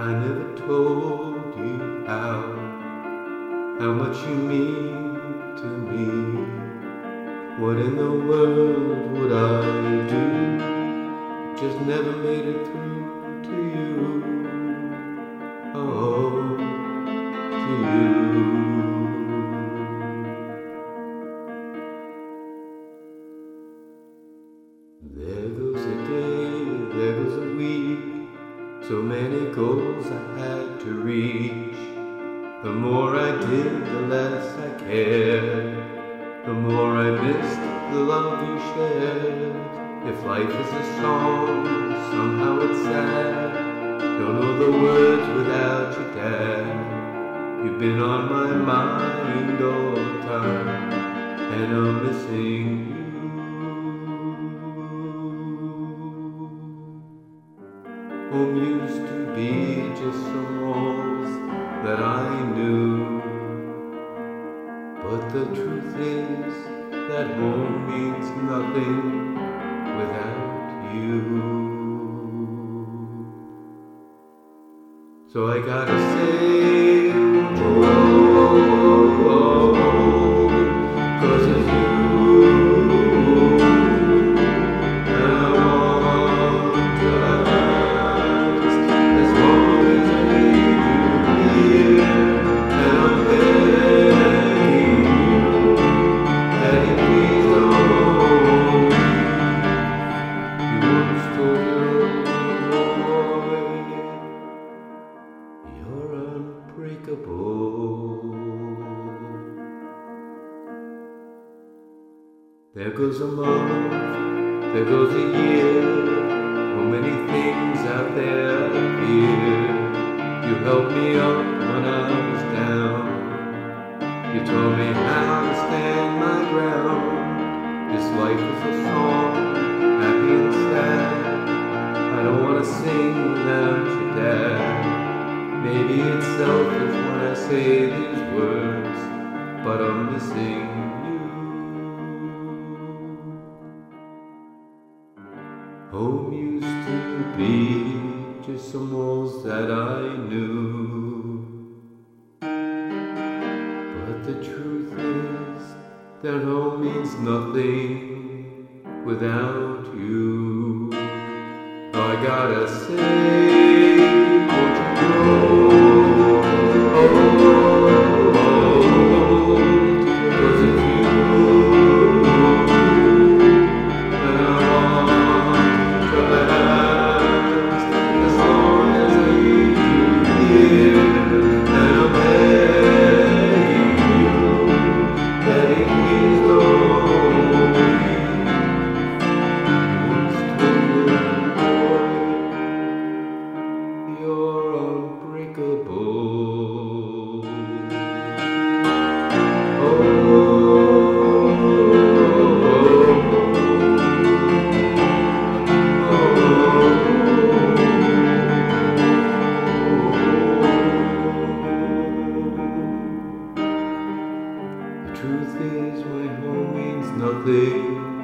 I never told you how, how much you mean to me. What in the world would I do? Just never made it through many goals I had to reach. The more I did, the less I cared. The more I missed the love you shared. If life is a song, somehow it's sad. Don't know the words without you, Dad. You've been on my mind all the time, and I'm missing you. Home used to be just some walls that I knew. But the truth is that home means nothing without you. So I gotta say, oh, unbreakable. There goes a month, there goes a year. So many things out there I fear. You helped me up when I was down. You taught me how to stand my ground. This life is a song, happy and sad. I don't wanna sing without you, Dad. Maybe it's selfish when I say these words, but I'm missing you. Home used to be just some walls that I knew. But the truth is that home means nothing without you. I gotta say, days when home means nothing.